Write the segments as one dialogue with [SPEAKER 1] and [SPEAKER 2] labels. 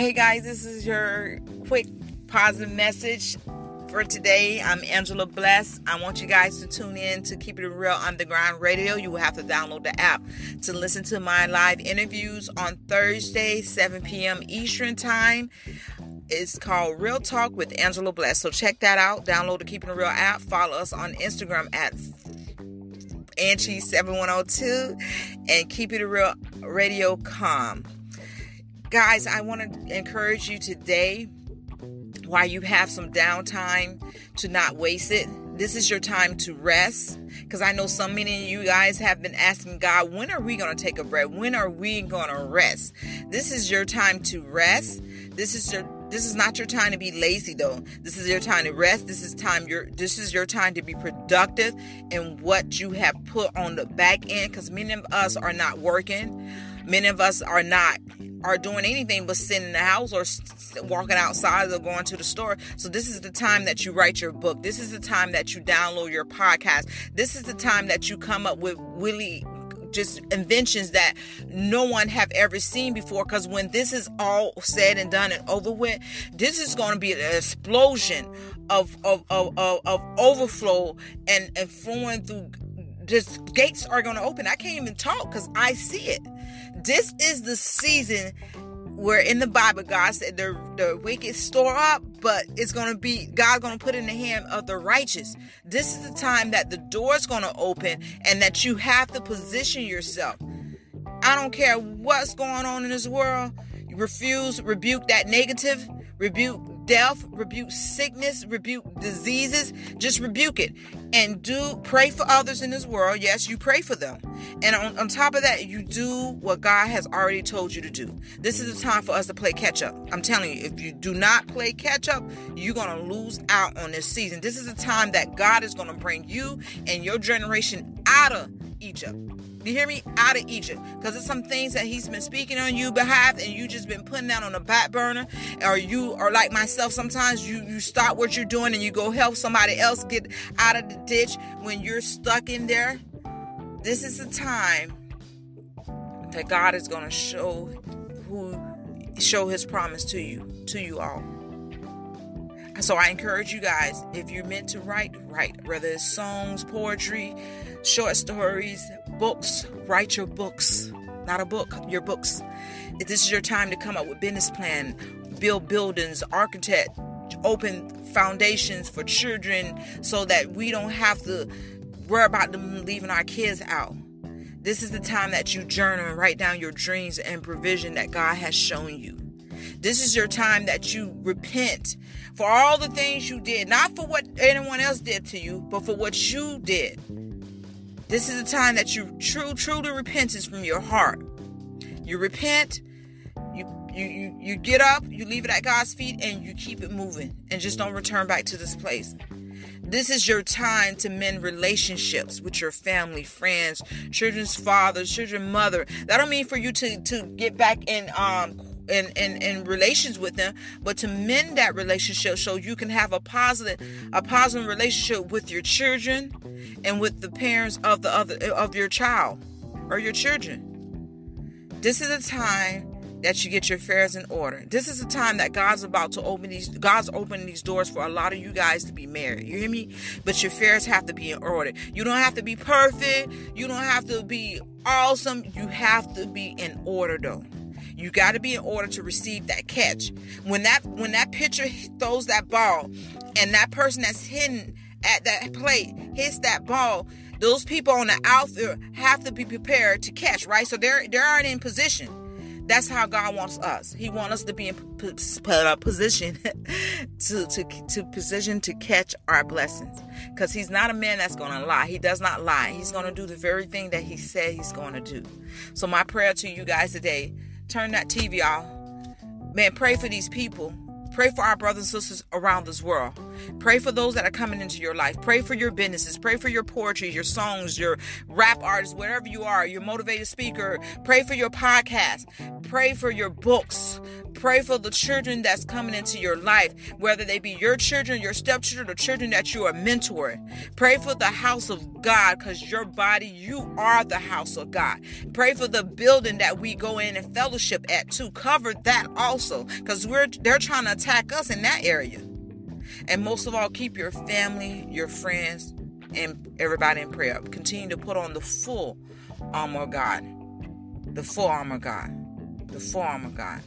[SPEAKER 1] Hey guys, this is your quick positive message for today. I'm Angela Bless. I want you guys to tune in to Keep It Real Underground Radio. You will have to download the app to listen to my live interviews on Thursday, 7 p.m. Eastern Time. It's called Real Talk with Angela Bless. So check that out. Download the Keep It Real app. Follow us on Instagram at Angie7102 and Keep It Real Radio Com. Guys, I want to encourage you today while you have some downtime to not waste it. This is your time to rest because I know so many of you guys have been asking God, when are we going to take a break? When are we going to rest? This is your time to rest. This is your this is not your time to be lazy though. This is your time to rest. This is time your this is your time to be productive in what you have put on the back end cuz many of us are not working. Many of us are not are doing anything but sitting in the house or walking outside or going to the store. So this is the time that you write your book. This is the time that you download your podcast. This is the time that you come up with really just inventions that no one have ever seen before because when this is all said and done and over with this is going to be an explosion of of, of, of, of overflow and, and flowing through just gates are going to open i can't even talk because i see it this is the season where in the Bible God said the the wicked store up, but it's gonna be God's gonna put in the hand of the righteous. This is the time that the door's gonna open and that you have to position yourself. I don't care what's going on in this world. You refuse, rebuke that negative, rebuke death, rebuke sickness, rebuke diseases. Just rebuke it. And do pray for others in this world. Yes, you pray for them. And on, on top of that, you do what God has already told you to do. This is the time for us to play catch up. I'm telling you, if you do not play catch up, you're going to lose out on this season. This is the time that God is going to bring you and your generation out of Egypt. You hear me? Out of Egypt. Because there's some things that he's been speaking on you behalf and you just been putting that on the back burner. Or you are like myself, sometimes you, you stop what you're doing and you go help somebody else get out of the ditch when you're stuck in there. This is the time that God is going to show who show his promise to you, to you all. So I encourage you guys, if you're meant to write, write. Whether it's songs, poetry, short stories, books, write your books. Not a book, your books. If this is your time to come up with business plan, build buildings, architect, open foundations for children so that we don't have to worry about them leaving our kids out. This is the time that you journal and write down your dreams and provision that God has shown you. This is your time that you repent for all the things you did, not for what anyone else did to you, but for what you did. This is the time that you true truly repentance from your heart. You repent, you you you you get up, you leave it at God's feet, and you keep it moving, and just don't return back to this place. This is your time to mend relationships with your family, friends, children's father, children's mother. That don't mean for you to to get back in um in, in, in relations with them, but to mend that relationship so you can have a positive a positive relationship with your children and with the parents of the other of your child or your children. This is a time that you get your affairs in order. This is a time that God's about to open these God's opening these doors for a lot of you guys to be married. You hear me? But your affairs have to be in order. You don't have to be perfect. You don't have to be awesome. You have to be in order though. You got to be in order to receive that catch. When that when that pitcher throws that ball and that person that's hidden at that plate hits that ball, those people on the outfield have to be prepared to catch, right? So they're they're already in position. That's how God wants us. He wants us to be in uh, position to, to, to position to catch our blessings. Because he's not a man that's going to lie. He does not lie. He's going to do the very thing that he said he's going to do. So my prayer to you guys today, turn that TV off. Man, pray for these people Pray for our brothers and sisters around this world. Pray for those that are coming into your life. Pray for your businesses. Pray for your poetry, your songs, your rap artists, wherever you are, your motivated speaker. Pray for your podcast. Pray for your books. Pray for the children that's coming into your life, whether they be your children, your stepchildren, or children that you are mentoring. Pray for the house of God because your body, you are the house of God. Pray for the building that we go in and fellowship at too. Cover that also because we're they're trying to attack us in that area. And most of all, keep your family, your friends, and everybody in prayer. Continue to put on the full armor of God. The full armor of God. The of God.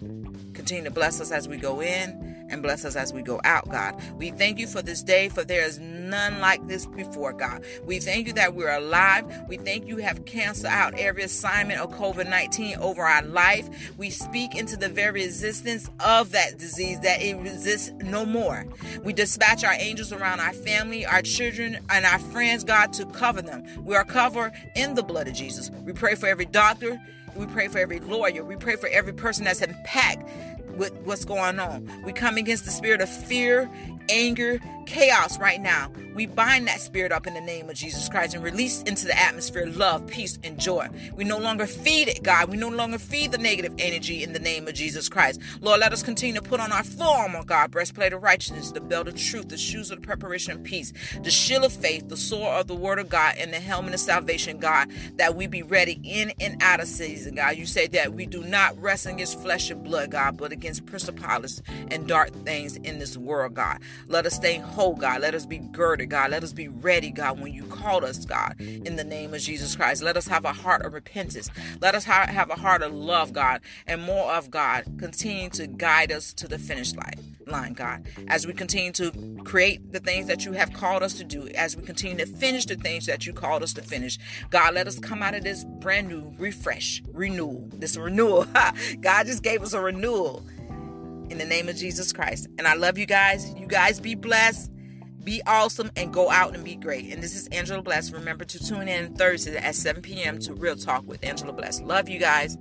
[SPEAKER 1] Continue to bless us as we go in and bless us as we go out, God. We thank you for this day, for there is none like this before, God. We thank you that we're alive. We thank you have canceled out every assignment of COVID 19 over our life. We speak into the very existence of that disease, that it exists no more. We dispatch our angels around our family, our children, and our friends, God, to cover them. We are covered in the blood of Jesus. We pray for every doctor. We pray for every lawyer. We pray for every person that's impacted what's going on. We come against the spirit of fear, anger, chaos right now. We bind that spirit up in the name of Jesus Christ and release into the atmosphere love, peace, and joy. We no longer feed it, God. We no longer feed the negative energy in the name of Jesus Christ. Lord, let us continue to put on our full armor, oh God, breastplate of righteousness, the belt of truth, the shoes of the preparation of peace, the shield of faith, the sword of the word of God, and the helmet of salvation, God, that we be ready in and out of season, God. You say that we do not wrestle against flesh and blood, God, but against principalities and dark things in this world, God. Let us stay whole, God. Let us be girded, God. Let us be ready, God, when you called us, God, in the name of Jesus Christ. Let us have a heart of repentance. Let us have a heart of love, God, and more of God. Continue to guide us to the finish line line, God, as we continue to create the things that you have called us to do, as we continue to finish the things that you called us to finish. God, let us come out of this brand new refresh, renewal, this renewal. God just gave us a renewal in the name of Jesus Christ. And I love you guys. You guys be blessed. Be awesome and go out and be great. And this is Angela Bless. Remember to tune in Thursday at 7 p.m. to Real Talk with Angela Bless. Love you guys.